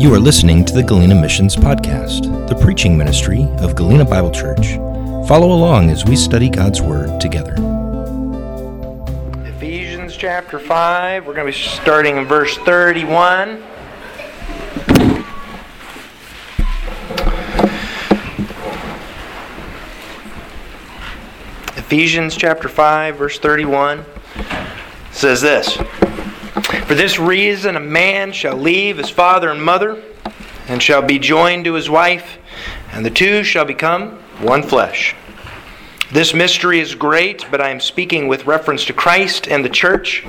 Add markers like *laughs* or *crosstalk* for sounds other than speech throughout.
You are listening to the Galena Missions Podcast, the preaching ministry of Galena Bible Church. Follow along as we study God's Word together. Ephesians chapter 5, we're going to be starting in verse 31. Ephesians chapter 5, verse 31 says this For this reason, a man shall leave his father and mother, and shall be joined to his wife, and the two shall become one flesh. This mystery is great, but I am speaking with reference to Christ and the church.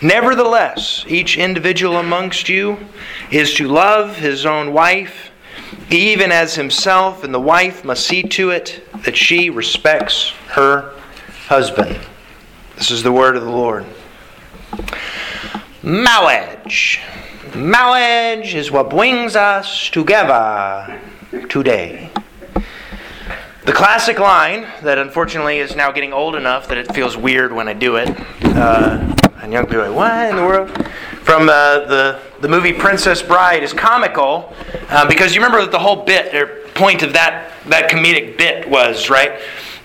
Nevertheless, each individual amongst you is to love his own wife, even as himself, and the wife must see to it that she respects her husband. This is the word of the Lord. Marriage. Marriage is what brings us together today. The classic line that unfortunately is now getting old enough that it feels weird when I do it, uh, and young people are like, what in the world? From uh, the, the movie Princess Bride is comical uh, because you remember that the whole bit or point of that, that comedic bit was, right?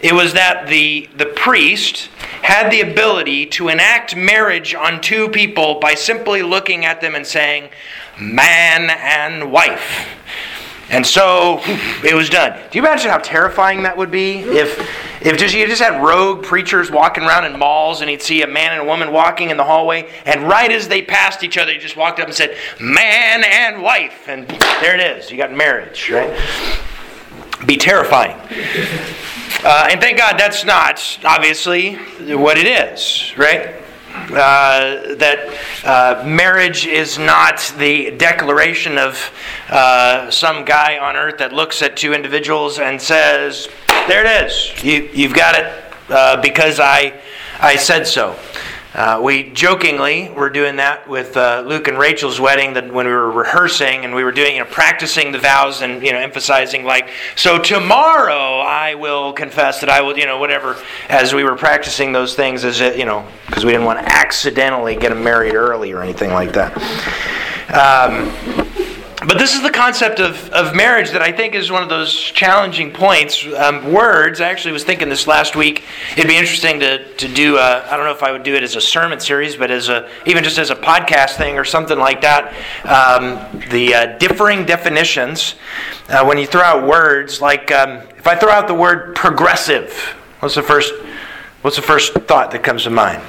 It was that the, the priest had the ability to enact marriage on two people by simply looking at them and saying, man and wife. And so *laughs* it was done. Do you imagine how terrifying that would be if, if just you just had rogue preachers walking around in malls and he'd see a man and a woman walking in the hallway, and right as they passed each other, he just walked up and said, "Man and wife," and there it is. You got marriage, right? Be terrifying. Uh, and thank God that's not obviously what it is, right? Uh, that uh, marriage is not the declaration of uh, some guy on earth that looks at two individuals and says, "There it is. You, you've got it uh, because I, I said so." Uh, we jokingly were doing that with uh, Luke and Rachel's wedding that when we were rehearsing and we were doing, you know, practicing the vows and, you know, emphasizing like, so tomorrow I will confess that I will, you know, whatever, as we were practicing those things as, it, you know, because we didn't want to accidentally get them married early or anything like that. Um, but this is the concept of, of marriage that I think is one of those challenging points. Um, words, I actually was thinking this last week, it'd be interesting to, to do, I don't know if I would do it as a sermon series, but as a, even just as a podcast thing or something like that. Um, the uh, differing definitions, uh, when you throw out words, like um, if I throw out the word progressive, what's the first, what's the first thought that comes to mind?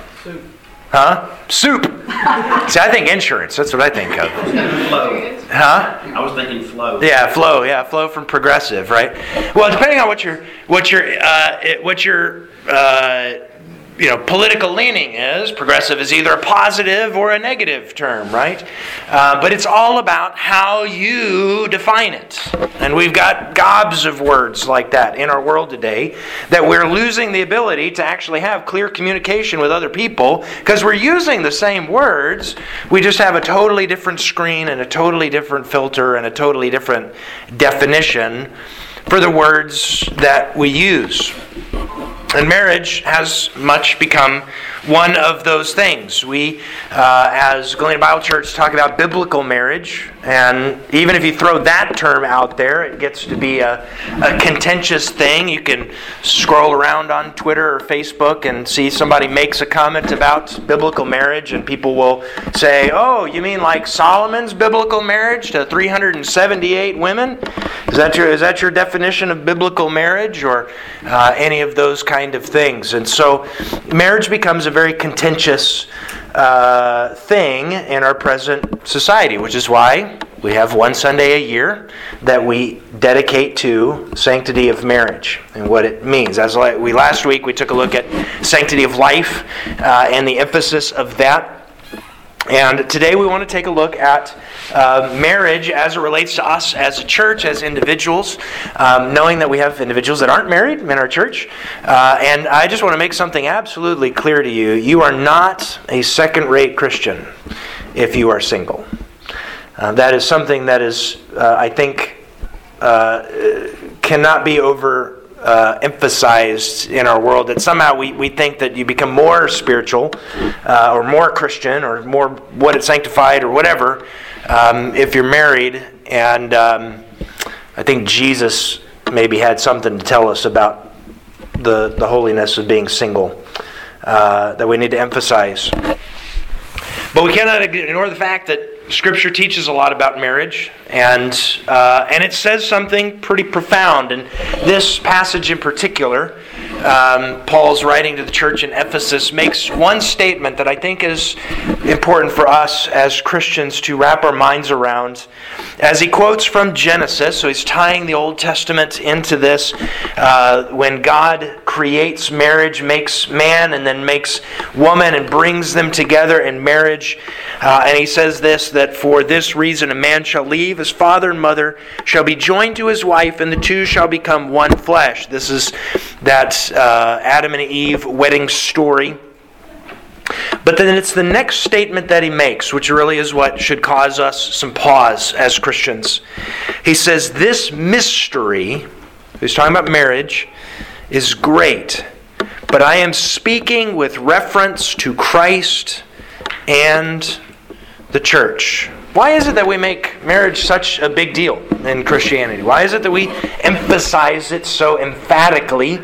Huh? Soup. *laughs* See, I think insurance. That's what I think of. Flow. Huh? I was thinking flow. Yeah, flow. Yeah, flow from progressive, right? Well, depending on what your what your uh, what your uh, you know political leaning is, progressive is either a positive or a negative term, right? Uh, but it's all about how you define it, and we've got gobs of words like that in our world today that we're losing the ability to actually have clear communication with other people because we're using the same words. We just have a totally different screen and a totally different filter and a totally different definition for the words that we use. And marriage has much become one of those things. We, uh, as Galena Bible Church, talk about biblical marriage, and even if you throw that term out there, it gets to be a, a contentious thing. You can scroll around on Twitter or Facebook and see somebody makes a comment about biblical marriage, and people will say, "Oh, you mean like Solomon's biblical marriage to 378 women? Is that your is that your definition of biblical marriage, or uh, any of those kind of things?" And so, marriage becomes a very contentious uh, thing in our present society, which is why we have one Sunday a year that we dedicate to sanctity of marriage and what it means. As we last week we took a look at sanctity of life uh, and the emphasis of that. And today we want to take a look at uh, marriage as it relates to us as a church, as individuals, um, knowing that we have individuals that aren't married in our church. Uh, and I just want to make something absolutely clear to you you are not a second rate Christian if you are single. Uh, that is something that is, uh, I think, uh, cannot be over uh, emphasized in our world that somehow we, we think that you become more spiritual uh, or more Christian or more what it's sanctified or whatever um, if you're married. And um, I think Jesus maybe had something to tell us about the, the holiness of being single uh, that we need to emphasize. But we cannot ignore the fact that Scripture teaches a lot about marriage, and uh, and it says something pretty profound. And this passage in particular, um, Paul's writing to the church in Ephesus, makes one statement that I think is important for us as Christians to wrap our minds around. As he quotes from Genesis, so he's tying the Old Testament into this. Uh, when God creates marriage, makes man, and then makes woman, and brings them together in marriage, uh, and he says this that for this reason a man shall leave his father and mother, shall be joined to his wife, and the two shall become one flesh. This is that uh, Adam and Eve wedding story. But then it's the next statement that he makes, which really is what should cause us some pause as Christians. He says, This mystery, he's talking about marriage, is great, but I am speaking with reference to Christ and the church. Why is it that we make marriage such a big deal in Christianity? Why is it that we emphasize it so emphatically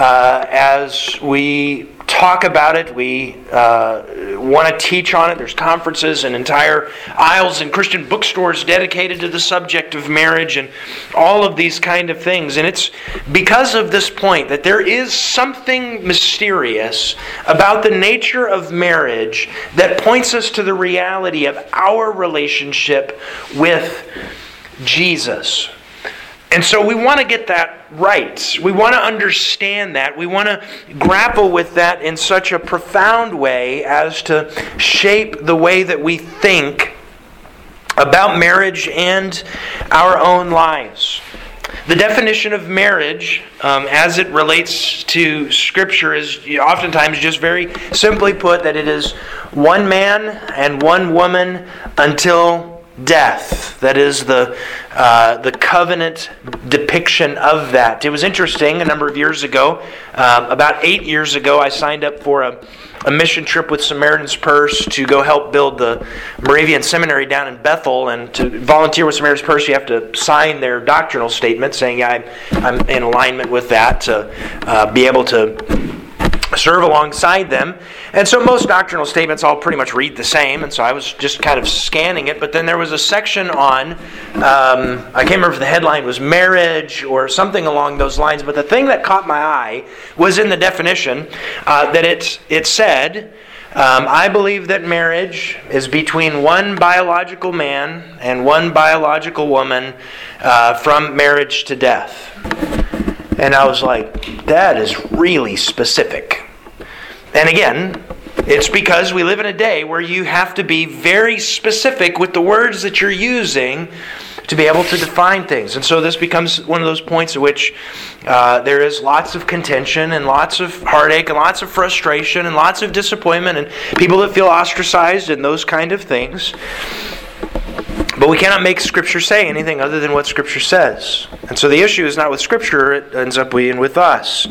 uh, as we talk about it. We uh, want to teach on it. There's conferences and entire aisles in Christian bookstores dedicated to the subject of marriage and all of these kind of things. And it's because of this point that there is something mysterious about the nature of marriage that points us to the reality of our relationship with Jesus. And so we want to get that right. We want to understand that. We want to grapple with that in such a profound way as to shape the way that we think about marriage and our own lives. The definition of marriage, um, as it relates to Scripture, is oftentimes just very simply put that it is one man and one woman until death. That is the, uh, the covenant depiction of that. It was interesting a number of years ago, uh, about eight years ago, I signed up for a, a mission trip with Samaritan's Purse to go help build the Moravian Seminary down in Bethel. And to volunteer with Samaritan's Purse, you have to sign their doctrinal statement saying, yeah, I'm, I'm in alignment with that to uh, be able to serve alongside them. And so most doctrinal statements all pretty much read the same, and so I was just kind of scanning it. But then there was a section on, um, I can't remember if the headline was marriage or something along those lines, but the thing that caught my eye was in the definition uh, that it, it said, um, I believe that marriage is between one biological man and one biological woman uh, from marriage to death. And I was like, that is really specific. And again, it's because we live in a day where you have to be very specific with the words that you're using to be able to define things. And so this becomes one of those points at which uh, there is lots of contention and lots of heartache and lots of frustration and lots of disappointment and people that feel ostracized and those kind of things. But we cannot make Scripture say anything other than what Scripture says. And so the issue is not with Scripture, it ends up being with us.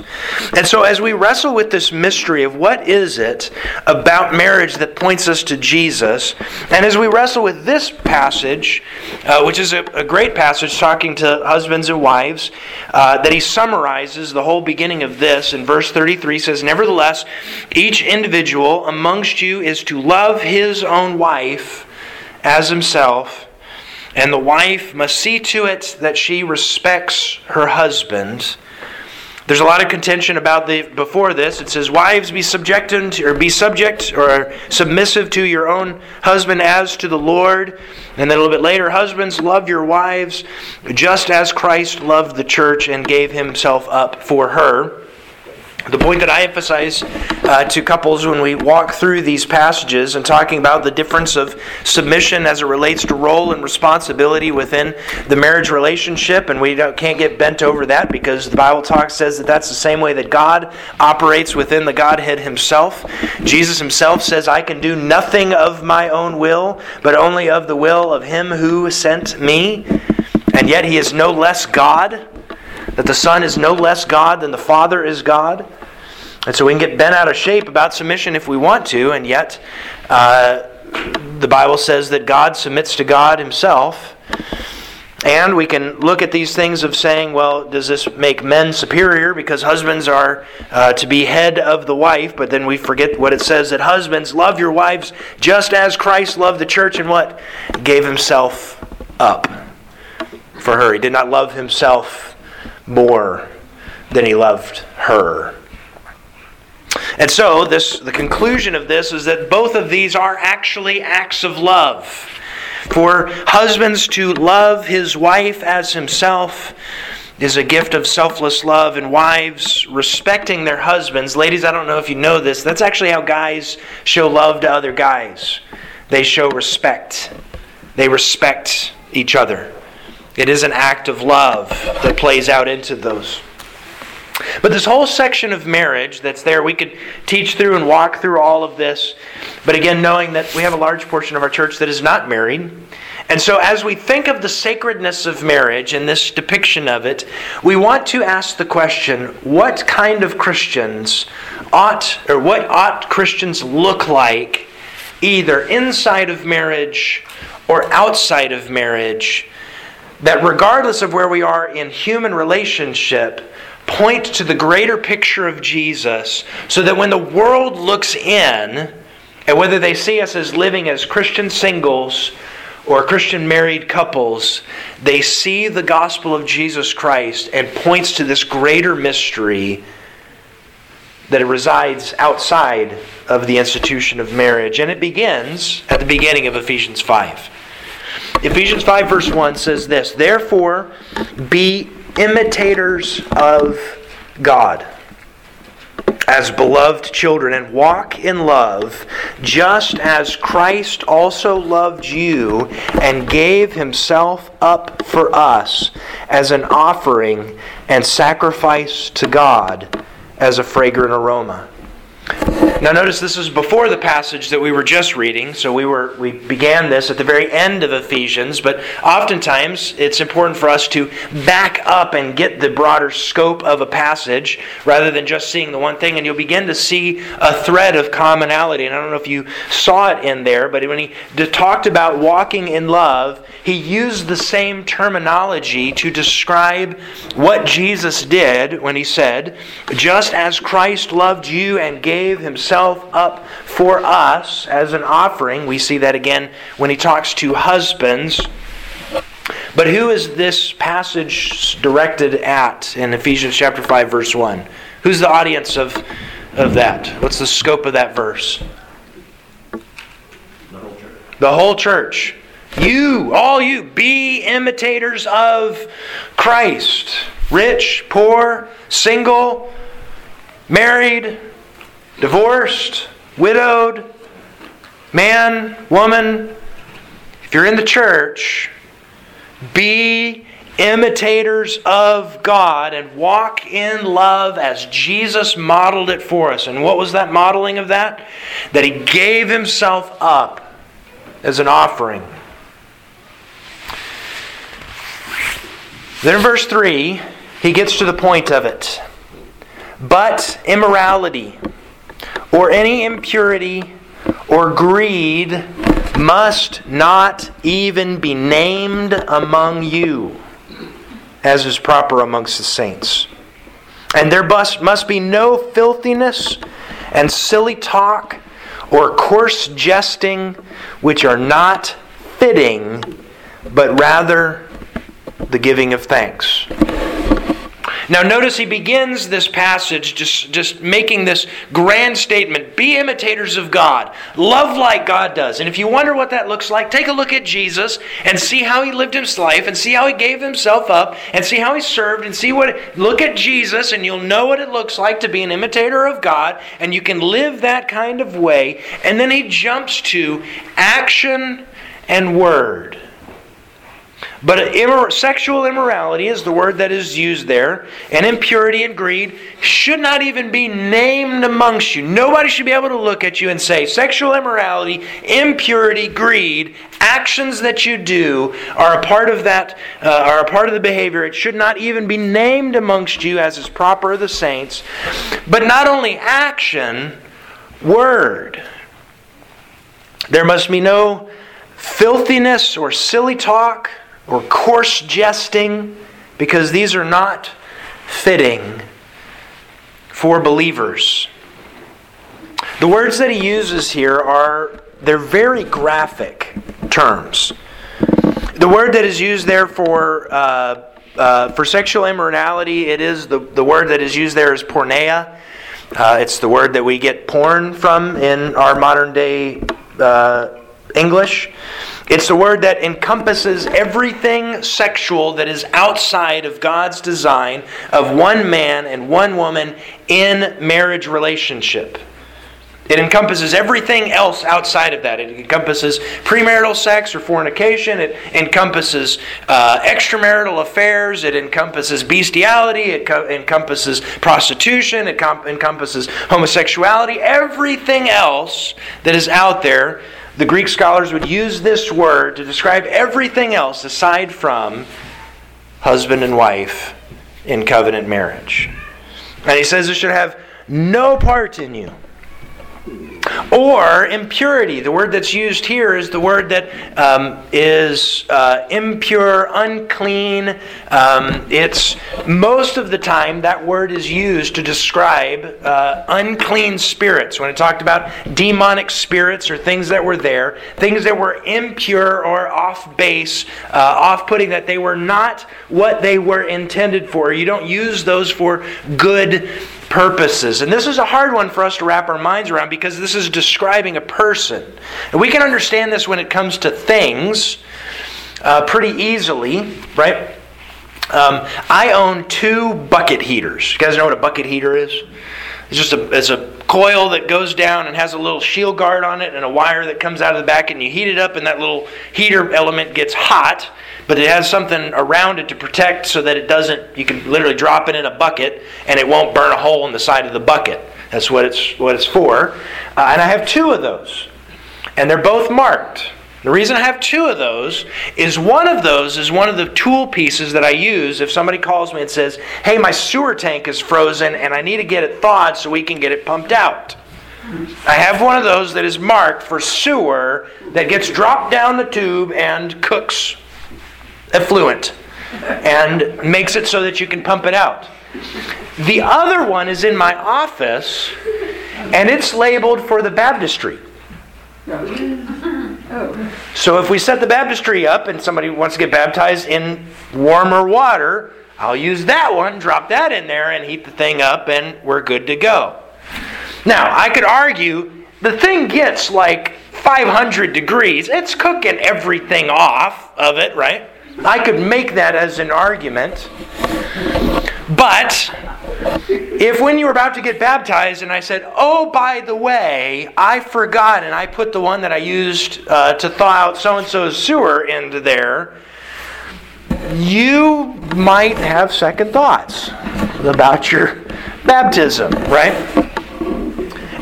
And so as we wrestle with this mystery of what is it about marriage that points us to Jesus, and as we wrestle with this passage, uh, which is a, a, great passage talking to husbands and wives, uh, that he summarizes the whole beginning of this in verse 33 says, Nevertheless, each individual amongst you is to love his own wife as himself and the wife must see to it that she respects her husband. There's a lot of contention about the before this. It says, "Wives, be subjected or be subject or submissive to your own husband as to the Lord." And then a little bit later, "Husbands, love your wives, just as Christ loved the church and gave himself up for her." The point that I emphasize uh, to couples when we walk through these passages and talking about the difference of submission as it relates to role and responsibility within the marriage relationship, and we can't get bent over that because the Bible talk says that that's the same way that God operates within the Godhead Himself. Jesus Himself says, I can do nothing of my own will, but only of the will of Him who sent me. And yet He is no less God that the Son is no less God than the Father is God. And so we can get bent out of shape about submission if we want to, and yet uh, the Bible says that God submits to God Himself. And we can look at these things of saying, well, does this make men superior because husbands are uh, to be head of the wife? But then we forget what it says that husbands love your wives just as Christ loved the church and what? Gave himself up for her. He did not love himself more than he loved her. And so, this, the conclusion of this is that both of these are actually acts of love. For husbands to love his wife as himself is a gift of selfless love, and wives respecting their husbands. Ladies, I don't know if you know this, that's actually how guys show love to other guys. They show respect, they respect each other. It is an act of love that plays out into those. But this whole section of marriage that's there, we could teach through and walk through all of this. But again, knowing that we have a large portion of our church that is not married. And so, as we think of the sacredness of marriage and this depiction of it, we want to ask the question what kind of Christians ought, or what ought Christians look like either inside of marriage or outside of marriage? That regardless of where we are in human relationship, point to the greater picture of Jesus so that when the world looks in, and whether they see us as living as Christian singles or Christian married couples, they see the gospel of Jesus Christ and points to this greater mystery that it resides outside of the institution of marriage. And it begins at the beginning of Ephesians 5. Ephesians 5, verse 1 says this Therefore, be imitators of God as beloved children and walk in love, just as Christ also loved you and gave himself up for us as an offering and sacrifice to God as a fragrant aroma. Now notice this is before the passage that we were just reading, so we were we began this at the very end of Ephesians, but oftentimes it's important for us to back up and get the broader scope of a passage rather than just seeing the one thing and you'll begin to see a thread of commonality. And I don't know if you saw it in there, but when he talked about walking in love, he used the same terminology to describe what Jesus did when he said, "Just as Christ loved you and gave himself himself up for us as an offering. We see that again when he talks to husbands. But who is this passage directed at in Ephesians chapter 5 verse 1? Who's the audience of of that? What's the scope of that verse? The whole church. The whole church. You, all you, be imitators of Christ. Rich, poor, single, married, divorced, widowed, man, woman, if you're in the church, be imitators of God and walk in love as Jesus modeled it for us. And what was that modeling of that? That He gave Himself up as an offering. Then in verse 3, he gets to the point of it. But immorality or any impurity or greed must not even be named among you, as is proper amongst the saints. And there must, must be no filthiness and silly talk or coarse jesting, which are not fitting, but rather the giving of thanks. Now, notice he begins this passage just, just making this grand statement Be imitators of God. Love like God does. And if you wonder what that looks like, take a look at Jesus and see how he lived his life and see how he gave himself up and see how he served and see what. Look at Jesus and you'll know what it looks like to be an imitator of God and you can live that kind of way. And then he jumps to action and word. But immor- sexual immorality is the word that is used there, and impurity and greed should not even be named amongst you. Nobody should be able to look at you and say, sexual immorality, impurity, greed, actions that you do are a part of that, uh, are a part of the behavior. It should not even be named amongst you as is proper of the saints. But not only action, word. There must be no filthiness or silly talk or coarse jesting, because these are not fitting for believers. The words that he uses here are they're very graphic terms. The word that is used there for uh, uh, for sexual immorality, it is the, the word that is used there is porneia. Uh, it's the word that we get porn from in our modern day uh, English. It's a word that encompasses everything sexual that is outside of God's design of one man and one woman in marriage relationship. It encompasses everything else outside of that. It encompasses premarital sex or fornication. It encompasses uh, extramarital affairs. It encompasses bestiality. It co- encompasses prostitution. It com- encompasses homosexuality. Everything else that is out there the Greek scholars would use this word to describe everything else aside from husband and wife in covenant marriage. And he says it should have no part in you. Or impurity. The word that's used here is the word that um, is uh, impure, unclean. Um, it's most of the time that word is used to describe uh, unclean spirits. When it talked about demonic spirits or things that were there, things that were impure or off base, uh, off putting, that they were not what they were intended for. You don't use those for good purposes. And this is a hard one for us to wrap our minds around because this is describing a person. And we can understand this when it comes to things uh, pretty easily, right? Um, I own two bucket heaters. You guys know what a bucket heater is? It's just a, it's a coil that goes down and has a little shield guard on it and a wire that comes out of the back, and you heat it up, and that little heater element gets hot but it has something around it to protect so that it doesn't you can literally drop it in a bucket and it won't burn a hole in the side of the bucket. That's what it's what it's for. Uh, and i have two of those. And they're both marked. The reason i have two of those is one of those is one of the tool pieces that i use. If somebody calls me and says hey my sewer tank is frozen and i need to get it thawed so we can get it pumped out. I have one of those that is marked for sewer that gets dropped down the tube and cooks effluent and makes it so that you can pump it out. The other one is in my office and it's labeled for the baptistry. So if we set the baptistry up and somebody wants to get baptized in warmer water, I'll use that one, drop that in there, and heat the thing up, and we're good to go. Now, I could argue the thing gets like 500 degrees. It's cooking everything off of it, right? I could make that as an argument. But if when you were about to get baptized and I said, oh, by the way, I forgot and I put the one that I used uh, to thaw out so and so's sewer into there, you might have second thoughts about your baptism, right?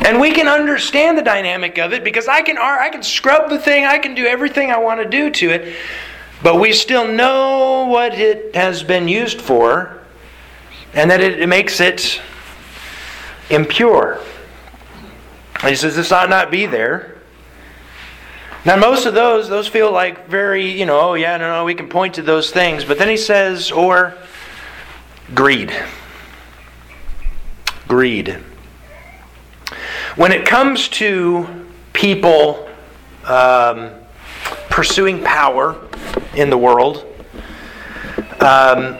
And we can understand the dynamic of it because I can I can scrub the thing, I can do everything I want to do to it. But we still know what it has been used for and that it, makes it impure. He says this ought not be there. Now, most of those, those feel like very, you know, oh yeah, no, no, we can point to those things. But then he says, or greed. Greed. When it comes to people um, pursuing power, in the world. Um,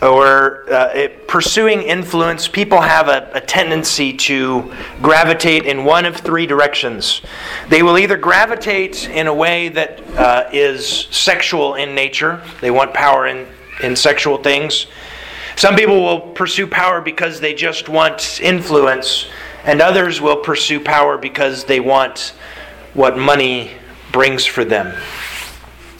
or uh, it, pursuing influence, people have a, a, tendency to gravitate in one of three directions. They will either gravitate in a way that uh, is sexual in nature, they want power in, in sexual things. Some people will pursue power because they just want influence, and others will pursue power because they want what money brings for them.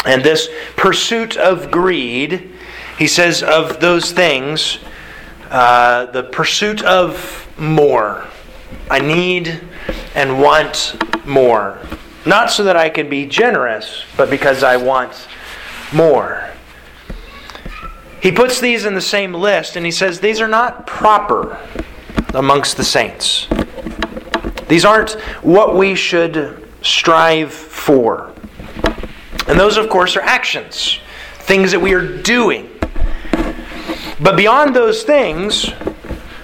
And this pursuit of greed, he says, of those things, uh, the pursuit of more. I need and want more. Not so that I can be generous, but because I want more. He puts these in the same list and he says these are not proper amongst the saints. These aren't what we should strive for. And those, of course, are actions, things that we are doing. But beyond those things,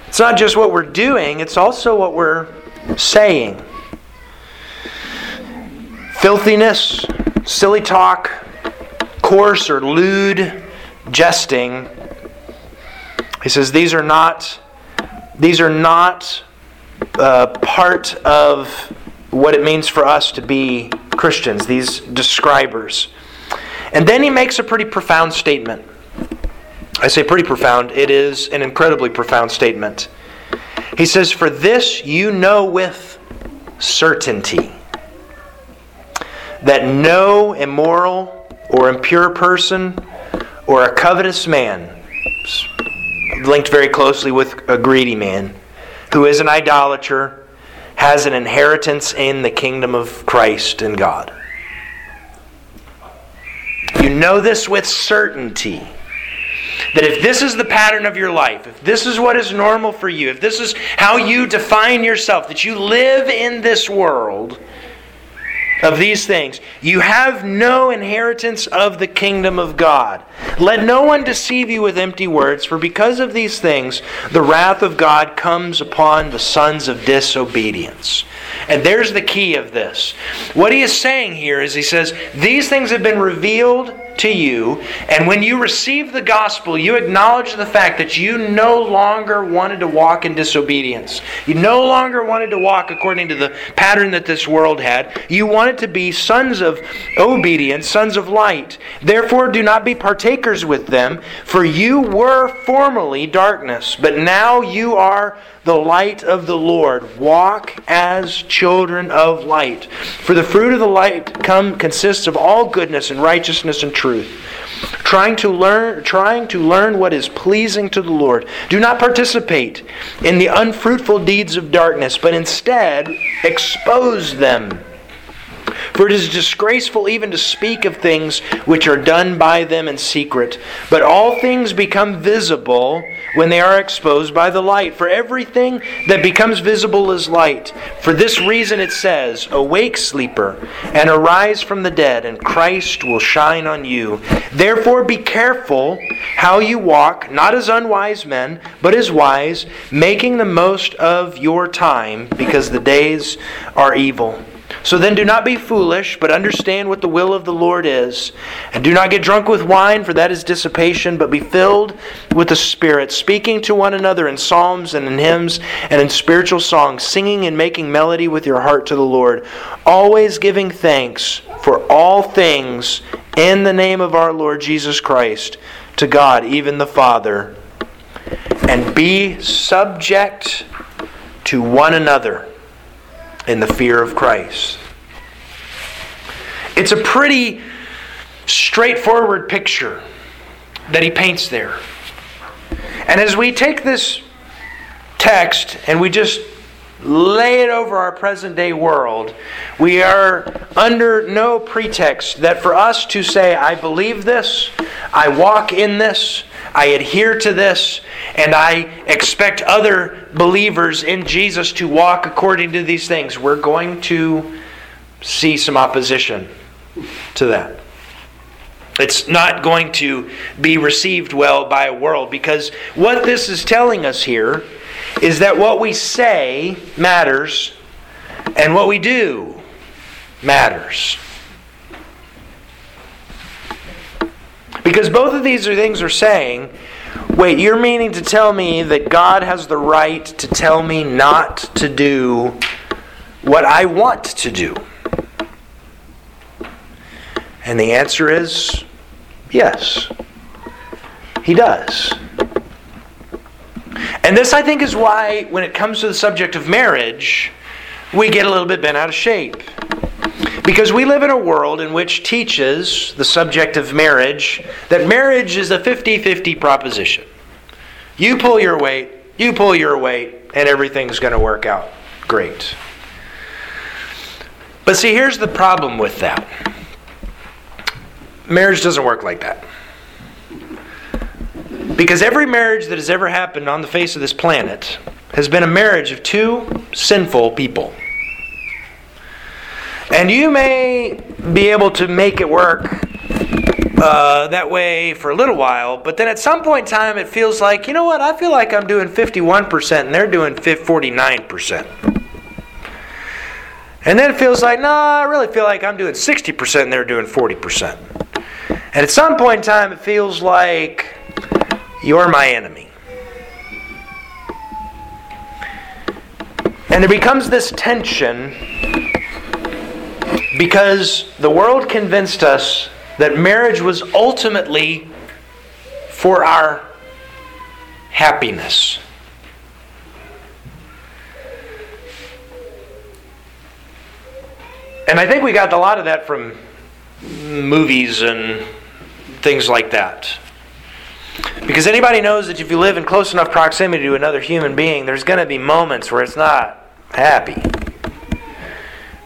it's not just what we're doing, it's also what we're saying. Filthiness, silly talk, coarse or lewd jesting. He says these are not these are not uh, part of what it means for us to be Christians, these describers. And then he makes a pretty profound statement. I say pretty profound, it is an incredibly profound statement. He says, For this you know with certainty that no immoral or impure person or a covetous man, linked very closely with a greedy man, who is an idolater, has an inheritance in the kingdom of Christ and God. You know this with certainty. That if this is the pattern of your life, if this is what is normal for you, if this is how you define yourself, that you live in this world, of these things. You have no inheritance of the kingdom of God. Let no one deceive you with empty words, for because of these things, the wrath of God comes upon the sons of disobedience. And there's the key of this. What he is saying here is he says, These things have been revealed to you, and when you receive the gospel, you acknowledge the fact that you no longer wanted to walk in disobedience. You no longer wanted to walk according to the pattern that this world had. You wanted to be sons of obedience, sons of light. Therefore, do not be partakers with them, for you were formerly darkness, but now you are the light of the Lord. Walk as children of light. For the fruit of the light come, consists of all goodness and righteousness and truth. Trying to learn trying to learn what is pleasing to the Lord. Do not participate in the unfruitful deeds of darkness, but instead expose them. For it is disgraceful even to speak of things which are done by them in secret. But all things become visible when they are exposed by the light. For everything that becomes visible is light. For this reason it says, Awake, sleeper, and arise from the dead, and Christ will shine on you. Therefore be careful how you walk, not as unwise men, but as wise, making the most of your time, because the days are evil. So then do not be foolish, but understand what the will of the Lord is. And do not get drunk with wine, for that is dissipation, but be filled with the Spirit, speaking to one another in psalms and in hymns and in spiritual songs, singing and making melody with your heart to the Lord, always giving thanks for all things in the name of our Lord Jesus Christ to God, even the Father. And be subject to one another in the fear of Christ. It's a pretty straightforward picture that he paints there. And as we take this text and we just lay it over our present day world, we are under no pretext that for us to say, I believe this, I walk in this, I adhere to this, and I expect other believers in Jesus to walk according to these things. We're going to see some opposition to that. It's not going to be received well by a world because what this is telling us here is that what we say matters and what we do matters. Because both of these things are saying, wait, you're meaning to tell me that God has the right to tell me not to do what I want to do? And the answer is yes, He does. And this, I think, is why, when it comes to the subject of marriage, we get a little bit bent out of shape. Because we live in a world in which teaches the subject of marriage that marriage is a 50 50 proposition. You pull your weight, you pull your weight, and everything's going to work out great. But see, here's the problem with that marriage doesn't work like that. Because every marriage that has ever happened on the face of this planet has been a marriage of two sinful people. And you may be able to make it work uh, that way for a little while, but then at some point in time, it feels like, you know what, I feel like I'm doing 51% and they're doing 49%. And then it feels like, no, nah, I really feel like I'm doing 60% and they're doing 40%. And at some point in time, it feels like you're my enemy. And there becomes this tension because the world convinced us that marriage was ultimately for our happiness. And I think we got a lot of that from movies and things like that. Because anybody knows that if you live in close enough proximity to another human being, there's going to be moments where it's not happy.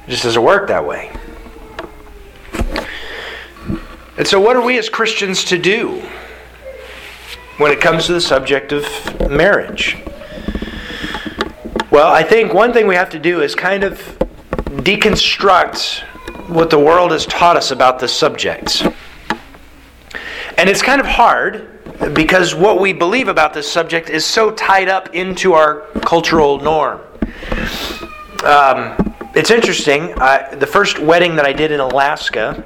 Just doesn't work that way. And so, what are we as Christians to do when it comes to the subject of marriage? Well, I think one thing we have to do is kind of deconstruct what the world has taught us about this subject. And it's kind of hard because what we believe about this subject is so tied up into our cultural norm. Um, it's interesting. The first wedding that I did in Alaska,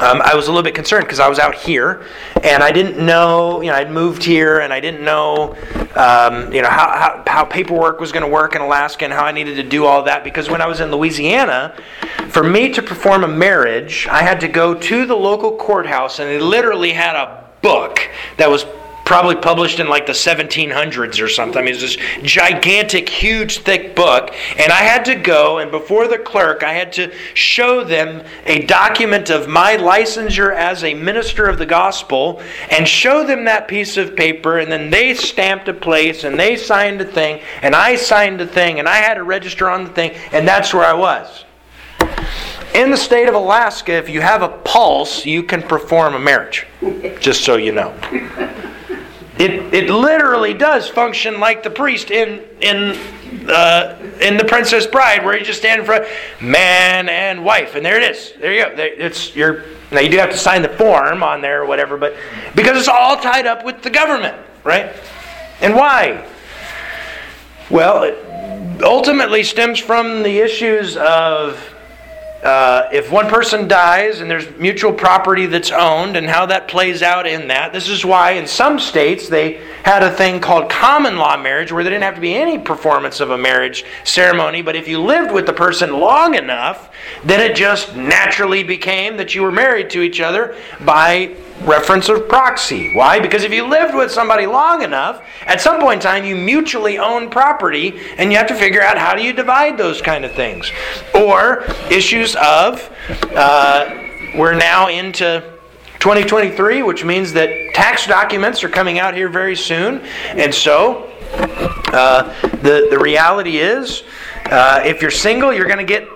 um, I was a little bit concerned because I was out here and I didn't know, you know, I'd moved here and I didn't know, um, you know, how, how, how paperwork was going to work in Alaska and how I needed to do all that. Because when I was in Louisiana, for me to perform a marriage, I had to go to the local courthouse and they literally had a book that was probably published in like the 1700s or something. I mean, it was this gigantic, huge, thick book. And I had to go, and before the clerk, I had to show them a document of my licensure as a minister of the gospel and show them that piece of paper. And then they stamped a place and they signed a thing, and I signed a thing, and I had to register on the thing, and that's where I was. In the state of Alaska, if you have a pulse, you can perform a marriage. Just so you know. It, it literally does function like the priest in in uh, in the Princess Bride, where you just stand in front, man and wife, and there it is. There you go. It's your now you do have to sign the form on there or whatever, but because it's all tied up with the government, right? And why? Well, it ultimately stems from the issues of uh, if one person dies and there's mutual property that's owned and how that plays out in that. This is why in some states they had a thing called common law marriage where there didn't have to be any performance of a marriage ceremony, but if you lived with the person long enough, then it just naturally became that you were married to each other by reference of proxy. Why? Because if you lived with somebody long enough, at some point in time you mutually own property and you have to figure out how do you divide those kind of things. Or issues of uh, we're now into 2023, which means that tax documents are coming out here very soon. And so uh, the, the reality is uh, if you're single, you're going to get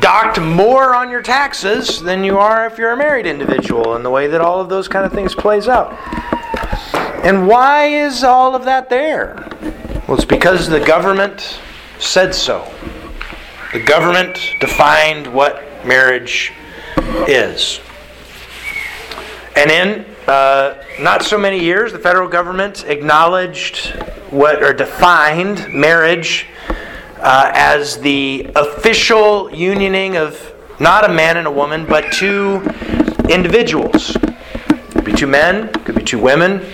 docked more on your taxes than you are if you're a married individual and the way that all of those kind of things plays out. And why is all of that there? Well, it's because the government said so. The government defined what marriage is. And in uh, not so many years, the federal government acknowledged what or defined marriage uh, as the official unioning of not a man and a woman, but two individuals. Could be two men, could be two women,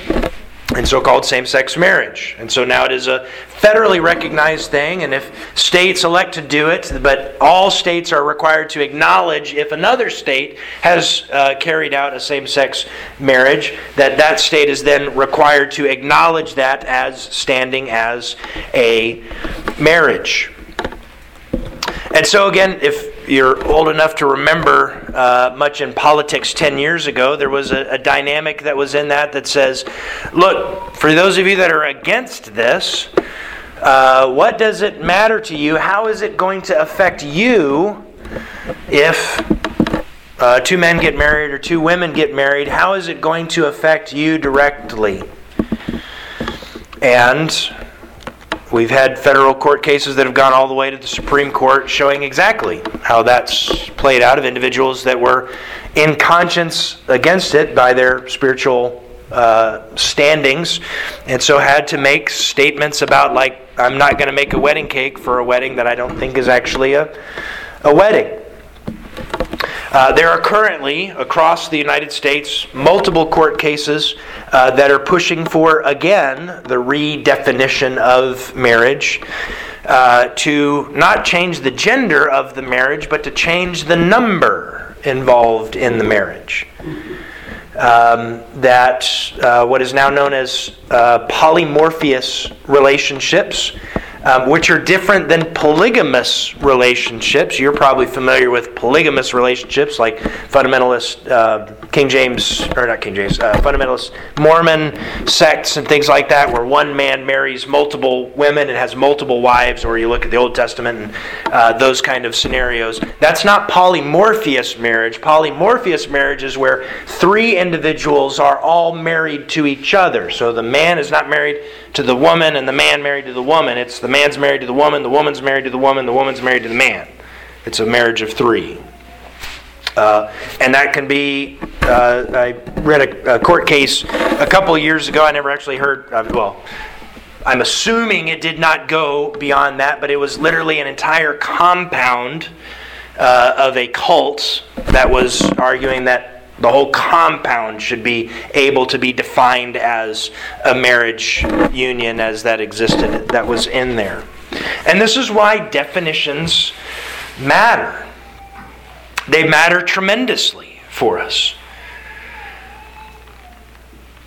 in so called same sex marriage. And so now it is a federally recognized thing, and if states elect to do it, but all states are required to acknowledge if another state has uh, carried out a same sex marriage, that that state is then required to acknowledge that as standing as a marriage. And so, again, if you're old enough to remember uh, much in politics 10 years ago, there was a, a, dynamic that was in that that says, look, for those of you that are against this, uh, what does it matter to you? How is it going to affect you if uh, two men get married or two women get married? How is it going to affect you directly? And We've had federal court cases that have gone all the way to the Supreme Court showing exactly how that's played out of individuals that were in conscience against it by their spiritual uh, standings, and so had to make statements about, like, I'm not going to make a wedding cake for a wedding that I don't think is actually a, a wedding. Uh, there are currently, across the United States, multiple court cases uh, that are pushing for, again, the redefinition of marriage. Uh, to not change the gender of the marriage, but to change the number involved in the marriage. Um, that uh, what is now known as uh, polyamorous relationships um, which are different than polygamous relationships. You're probably familiar with polygamous relationships, like fundamentalist uh, King James, or not King James, uh, fundamentalist Mormon sects and things like that, where one man marries multiple women and has multiple wives, or you look at the Old Testament and uh, those kind of scenarios. That's not polyamorous marriage. Polyamorous marriage is where three individuals are all married to each other. So the man is not married to the woman and the man married to the woman. It's the man's married to the woman, the woman's married to the woman, the woman's married to the man. It's a marriage of three. Uh, and that can be, uh, I read a, a, court case a couple years ago. I never actually heard, uh, well, I'm assuming it did not go beyond that, but it was literally an entire compound uh, of a cult that was arguing that the whole compound should be able to be defined as a marriage union as that existed, that was in there. And this is why definitions matter. They matter tremendously for us.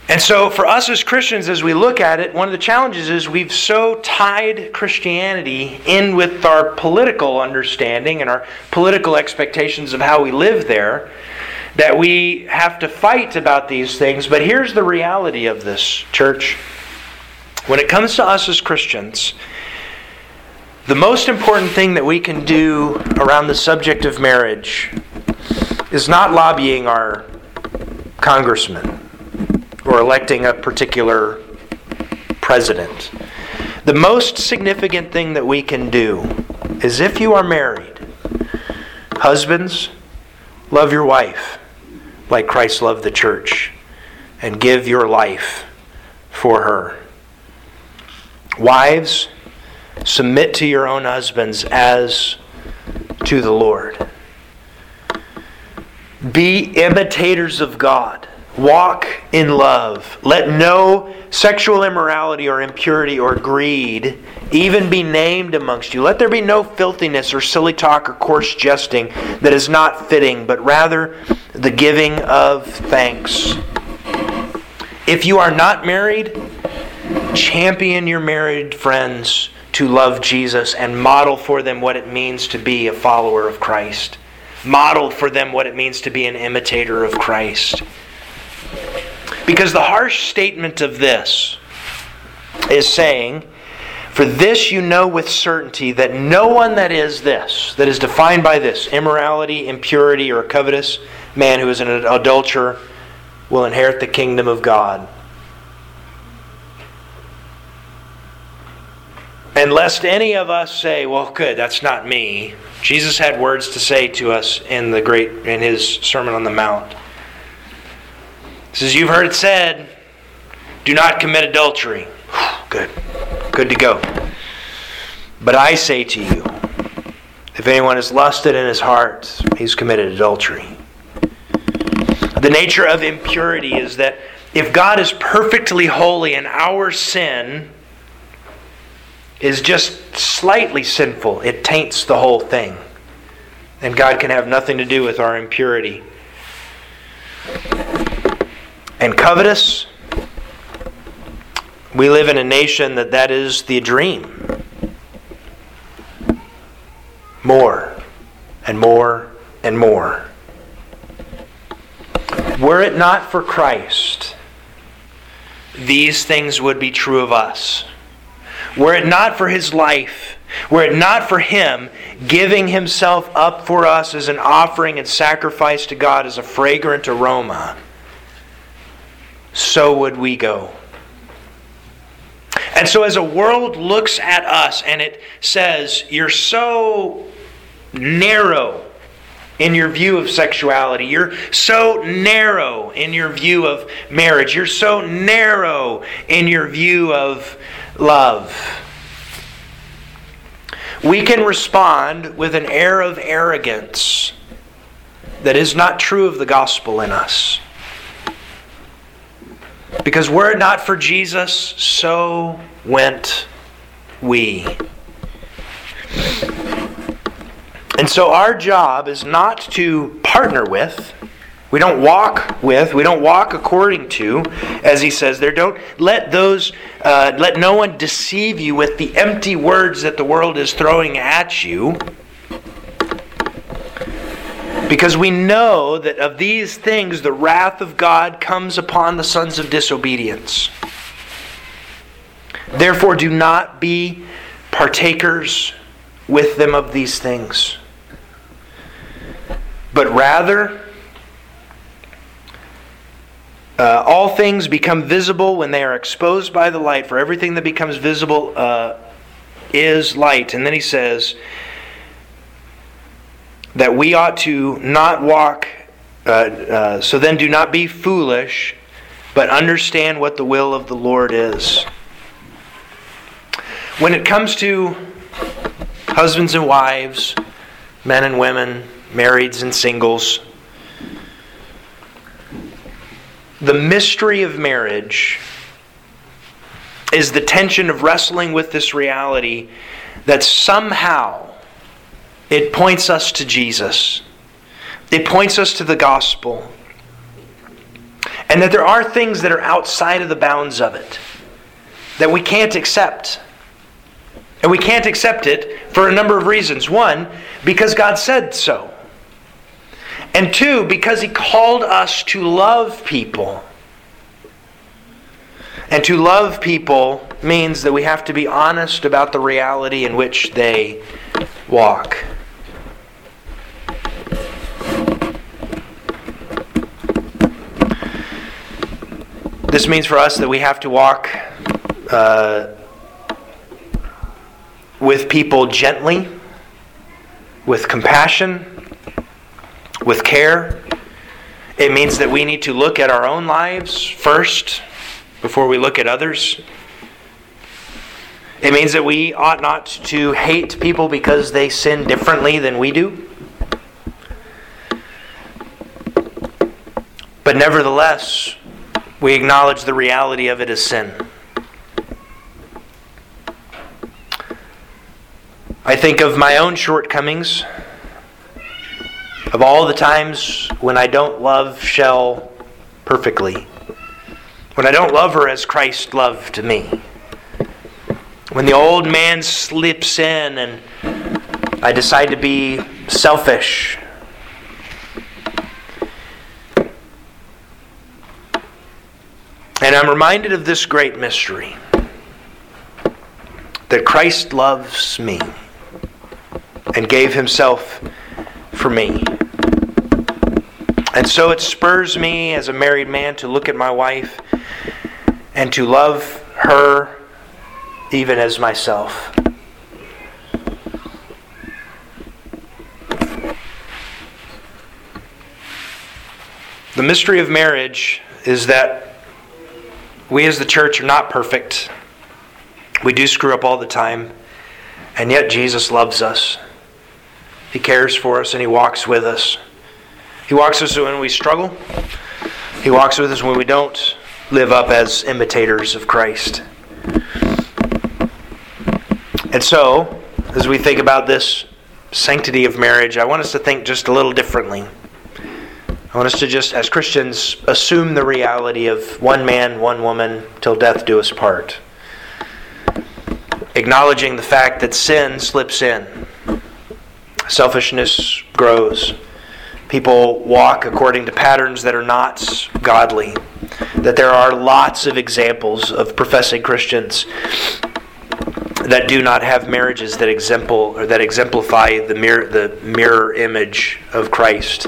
And so, for us as Christians, as we look at it, one of the challenges is we've so tied Christianity in with our political understanding and our political expectations of how we live there that we have to fight about these things. But here's the reality of this, church. When it comes to us as Christians, the most important thing that we can do around the subject of marriage is not lobbying our congressman or electing a particular president. The most significant thing that we can do is if you are married, husbands, love your wife like Christ loved the church and give your life for her. Wives, submit to your own husbands as to the Lord. Be imitators of God. Walk in love. Let no sexual immorality or impurity or greed even be named amongst you. Let there be no filthiness or silly talk or coarse jesting that is not fitting, but rather the giving of thanks. If you are not married, champion your married friends to love Jesus and model for them what it means to be a follower of Christ. Model for them what it means to be an imitator of Christ. Because the harsh statement of this is saying, For this you know with certainty that no one that is this, that is defined by this, immorality, impurity, or a covetous man who is an adulterer, will inherit the kingdom of God. And lest any of us say, well, good, that's not me. Jesus had words to say to us in the great in his Sermon on the Mount. Says, You've heard it said, do not commit adultery. *sighs* Good. Good to go. But I say to you, if anyone has lusted in his heart, he's committed adultery. The nature of impurity is that if God is perfectly holy and our sin is just slightly sinful, it taints the whole thing. And God can have nothing to do with our impurity and covetous. We live in a nation that that is the dream. More and more and more. Were it not for Christ, these things would be true of us. Were it not for his life, were it not for him giving himself up for us as an offering and sacrifice to God as a fragrant aroma, so would we go. And so, as a world looks at us and it says, You're so narrow in your view of sexuality. You're so narrow in your view of marriage. You're so narrow in your view of love. We can respond with an air of arrogance that is not true of the gospel in us. Because were it not for Jesus, so went we. And so our job is not to partner with, we don't walk with, we don't walk according to, as he says there. Don't let those, uh, let no one deceive you with the empty words that the world is throwing at you. Because we know that of these things the wrath of God comes upon the sons of disobedience. Therefore, do not be partakers with them of these things but rather uh, all things become visible when they are exposed by the light, for everything that becomes visible uh, is light. And then he says that we ought to not walk, uh, uh so then do not be foolish, but understand what the will of the Lord is. When it comes to husbands and wives, men and women, marrieds and singles. The mystery of marriage is the tension of wrestling with this reality that somehow it points us to Jesus. It points us to the gospel. And that there are things that are outside of the bounds of it that we can't accept. And we can't accept it for a number of reasons. One, because God said so. And two, because He called us to love people. And to love people means that we have to be honest about the reality in which they walk. This means for us that we have to walk uh, with people gently, with compassion, with care. It means that we need to look at our own lives first before we look at others. It means that we ought not to hate people because they sin differently than we do. But nevertheless, we acknowledge the reality of it as sin. I think of my own shortcomings of all the times when I don't love Shell perfectly, when I don't love her as Christ loved me, when the old man slips in and I decide to be selfish. And I'm reminded of this great mystery that Christ loves me and gave himself for me. And so it spurs me as a married man to look at my wife and to love her even as myself. The mystery of marriage is that we as the church are not perfect. We do screw up all the time. And yet Jesus loves us. He cares for us and He walks with us. He walks with us when we struggle, He walks with us when we don't live up as imitators of Christ. And so, as we think about this sanctity of marriage, I want us to think just a little differently. I want us to just, as Christians, assume the reality of one man, one woman, till death do us part. Acknowledging the fact that sin slips in Selfishness grows. People walk according to patterns that are not godly. That there are lots of examples of professing Christians that do not have marriages that exempl or that exemplify the mirror the mirror image of Christ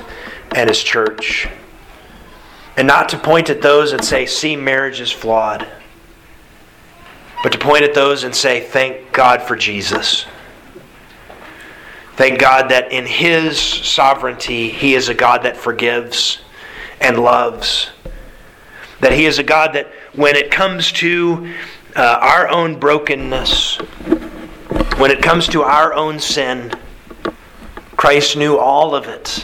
and his church. And not to point at those and say, see, marriage is flawed. But to point at those and say, thank God for Jesus. Thank God that in His sovereignty, He is a God that forgives and loves. That He is a God that, when it comes to uh, our own brokenness, when it comes to our own sin, Christ knew all of it.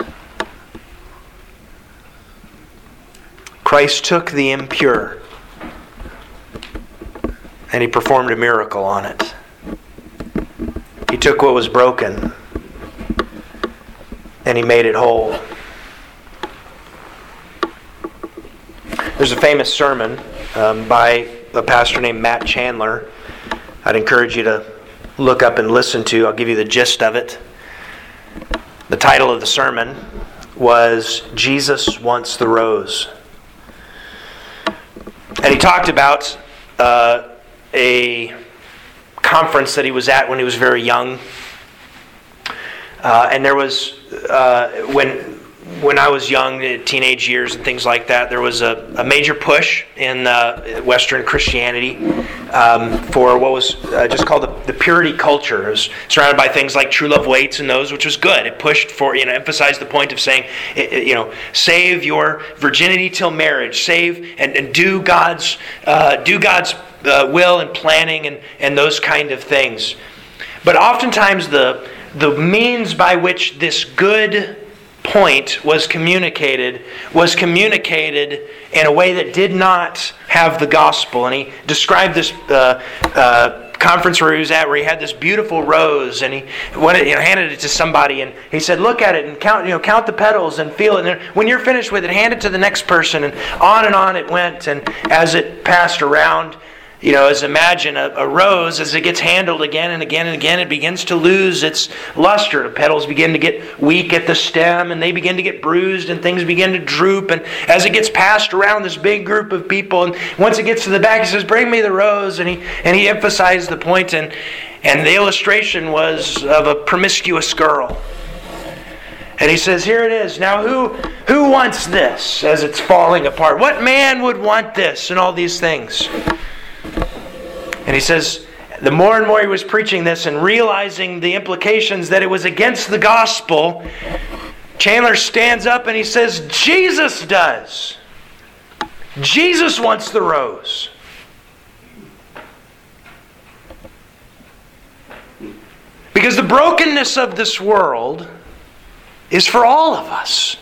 Christ took the impure and he performed a miracle on it. He took what was broken and he made it whole. There's a famous sermon um, by a pastor named Matt Chandler. I'd encourage you to look up and listen to. I'll give you the gist of it. The title of the sermon was Jesus Wants the Rose. And he talked about uh, a conference that he was at when he was very young. Uh, and there was, uh, when when I was young, teenage years and things like that, there was a, a major push in uh, Western Christianity um, for what was uh, just called the, the, purity culture. It was surrounded by things like true love waits and those, which was good. It pushed for, you know, emphasized the point of saying, you know, save your virginity till marriage, save and, and do God's, uh, do God's uh, will and planning and, and those kind of things. But oftentimes the, the means by which this good point was communicated was communicated in a way that did not have the gospel. And he described this uh, uh, conference where he was at, where he had this beautiful rose, and he went, you know, handed it to somebody, and he said, "Look at it and count, you know, count the petals and feel it. And when you're finished with it, hand it to the next person." And on and on it went. And as it passed around, you know, as imagine a, a, rose, as it gets handled again and again and again, it begins to lose its luster. The petals begin to get weak at the stem and they begin to get bruised and things begin to droop. And as it gets passed around this big group of people, and once it gets to the back, he says, Bring me the rose. And he, and he emphasized the point, and, and the illustration was of a promiscuous girl. And he says, Here it is. Now, who, who wants this as it's falling apart? What man would want this? And all these things. And he says, the more and more he was preaching this and realizing the implications that it was against the gospel, Chandler stands up and he says, Jesus does. Jesus wants the rose. Because the brokenness of this world is for all of us.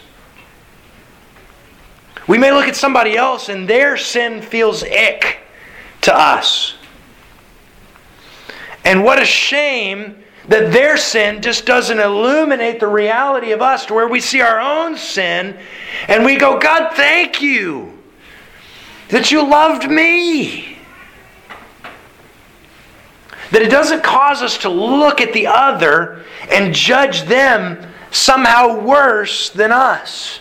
We may look at somebody else and their sin feels ick to us. And what a shame that their sin just doesn't illuminate the reality of us to where we see our own sin and we go, God, thank you that you loved me. That it doesn't cause us to look at the other and judge them somehow worse than us,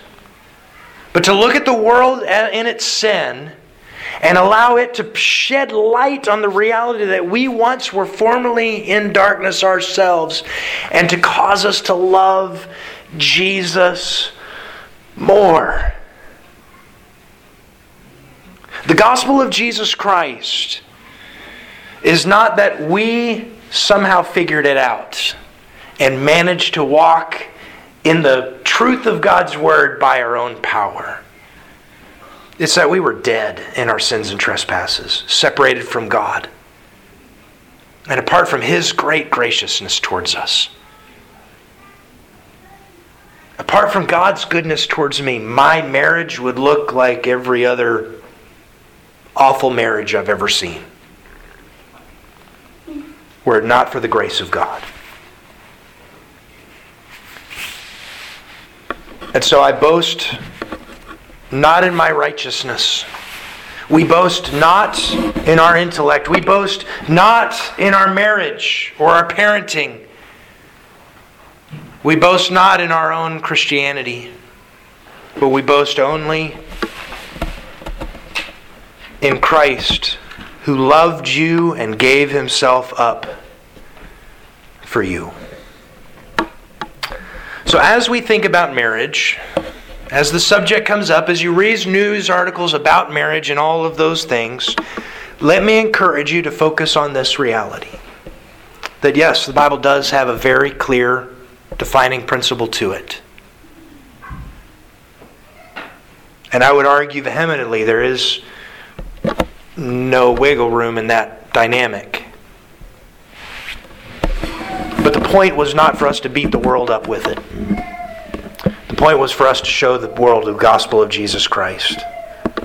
but to look at the world in its sin and allow it to shed light on the reality that we once were formerly in darkness ourselves and to cause us to love Jesus more. The gospel of Jesus Christ is not that we somehow figured it out and managed to walk in the truth of God's word by our own power. It's that we were dead in our sins and trespasses, separated from God, and apart from His great graciousness towards us. Apart from God's goodness towards me, my marriage would look like every other awful marriage I've ever seen. Were it not for the grace of God. And so I boast not in my righteousness. We boast not in our intellect. We boast not in our marriage or our parenting. We boast not in our own Christianity, but we boast only in Christ, who loved you and gave himself up for you. So, as we think about marriage, as the subject comes up, as you read news articles about marriage and all of those things, let me encourage you to focus on this reality. That yes, the Bible does have a very clear defining principle to it. And I would argue vehemently there is no wiggle room in that dynamic. But the point was not for us to beat the world up with it. The point was for us to show the world the gospel of Jesus Christ,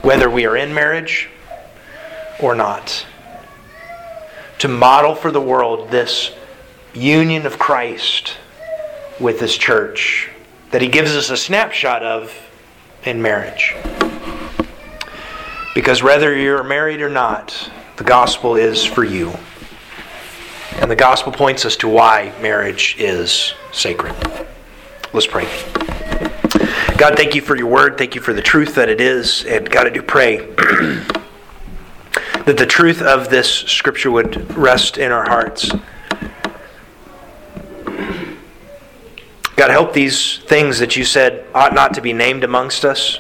whether we are in marriage or not. To model for the world this union of Christ with His church that He gives us a snapshot of in marriage. Because whether you're married or not, the gospel is for you. And the gospel points us to why marriage is sacred. Let's pray. God, thank you for your word. Thank you for the truth that it is. And God, I do pray *clears throat* that the truth of this scripture would rest in our hearts. God, help these things that you said ought not to be named amongst us.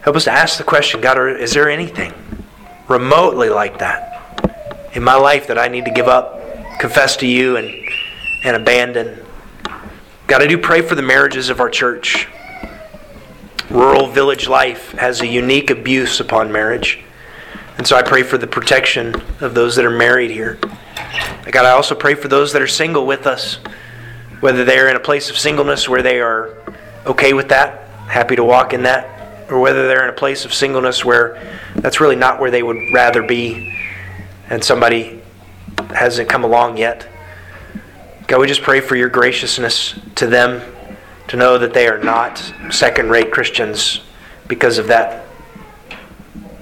Help us to ask the question God, is there anything remotely like that in my life that I need to give up, confess to you, and, and abandon? God, I do pray for the marriages of our church. Rural village life has a unique abuse upon marriage. And so I pray for the protection of those that are married here. God, I also pray for those that are single with us whether they're in a place of singleness where they are okay with that, happy to walk in that, or whether they're in a place of singleness where that's really not where they would rather be and somebody hasn't come along yet. God, we just pray for your graciousness to them to know that they are not second rate Christians because of that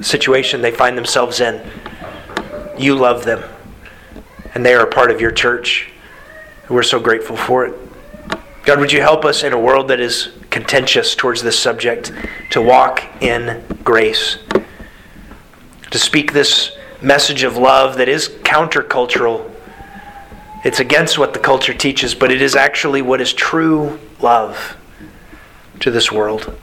situation they find themselves in. You love them, and they are a part of your church. We're so grateful for it. God, would you help us in a world that is contentious towards this subject to walk in grace, to speak this message of love that is countercultural. It's against what the culture teaches, but it is actually what is true love to this world.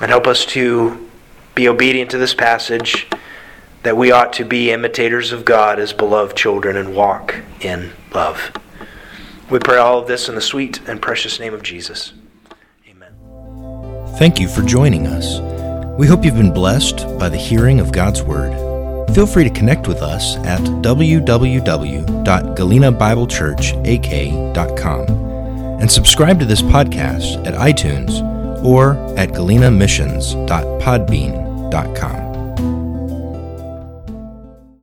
And help us to be obedient to this passage that we ought to be imitators of God as beloved children and walk in love. We pray all of this in the sweet and precious name of Jesus. Amen. Thank you for joining us. We hope you've been blessed by the hearing of God's Word. Feel free to connect with us at www.galenabiblechurchak.com and subscribe to this podcast at iTunes or at galenamissions.podbean.com.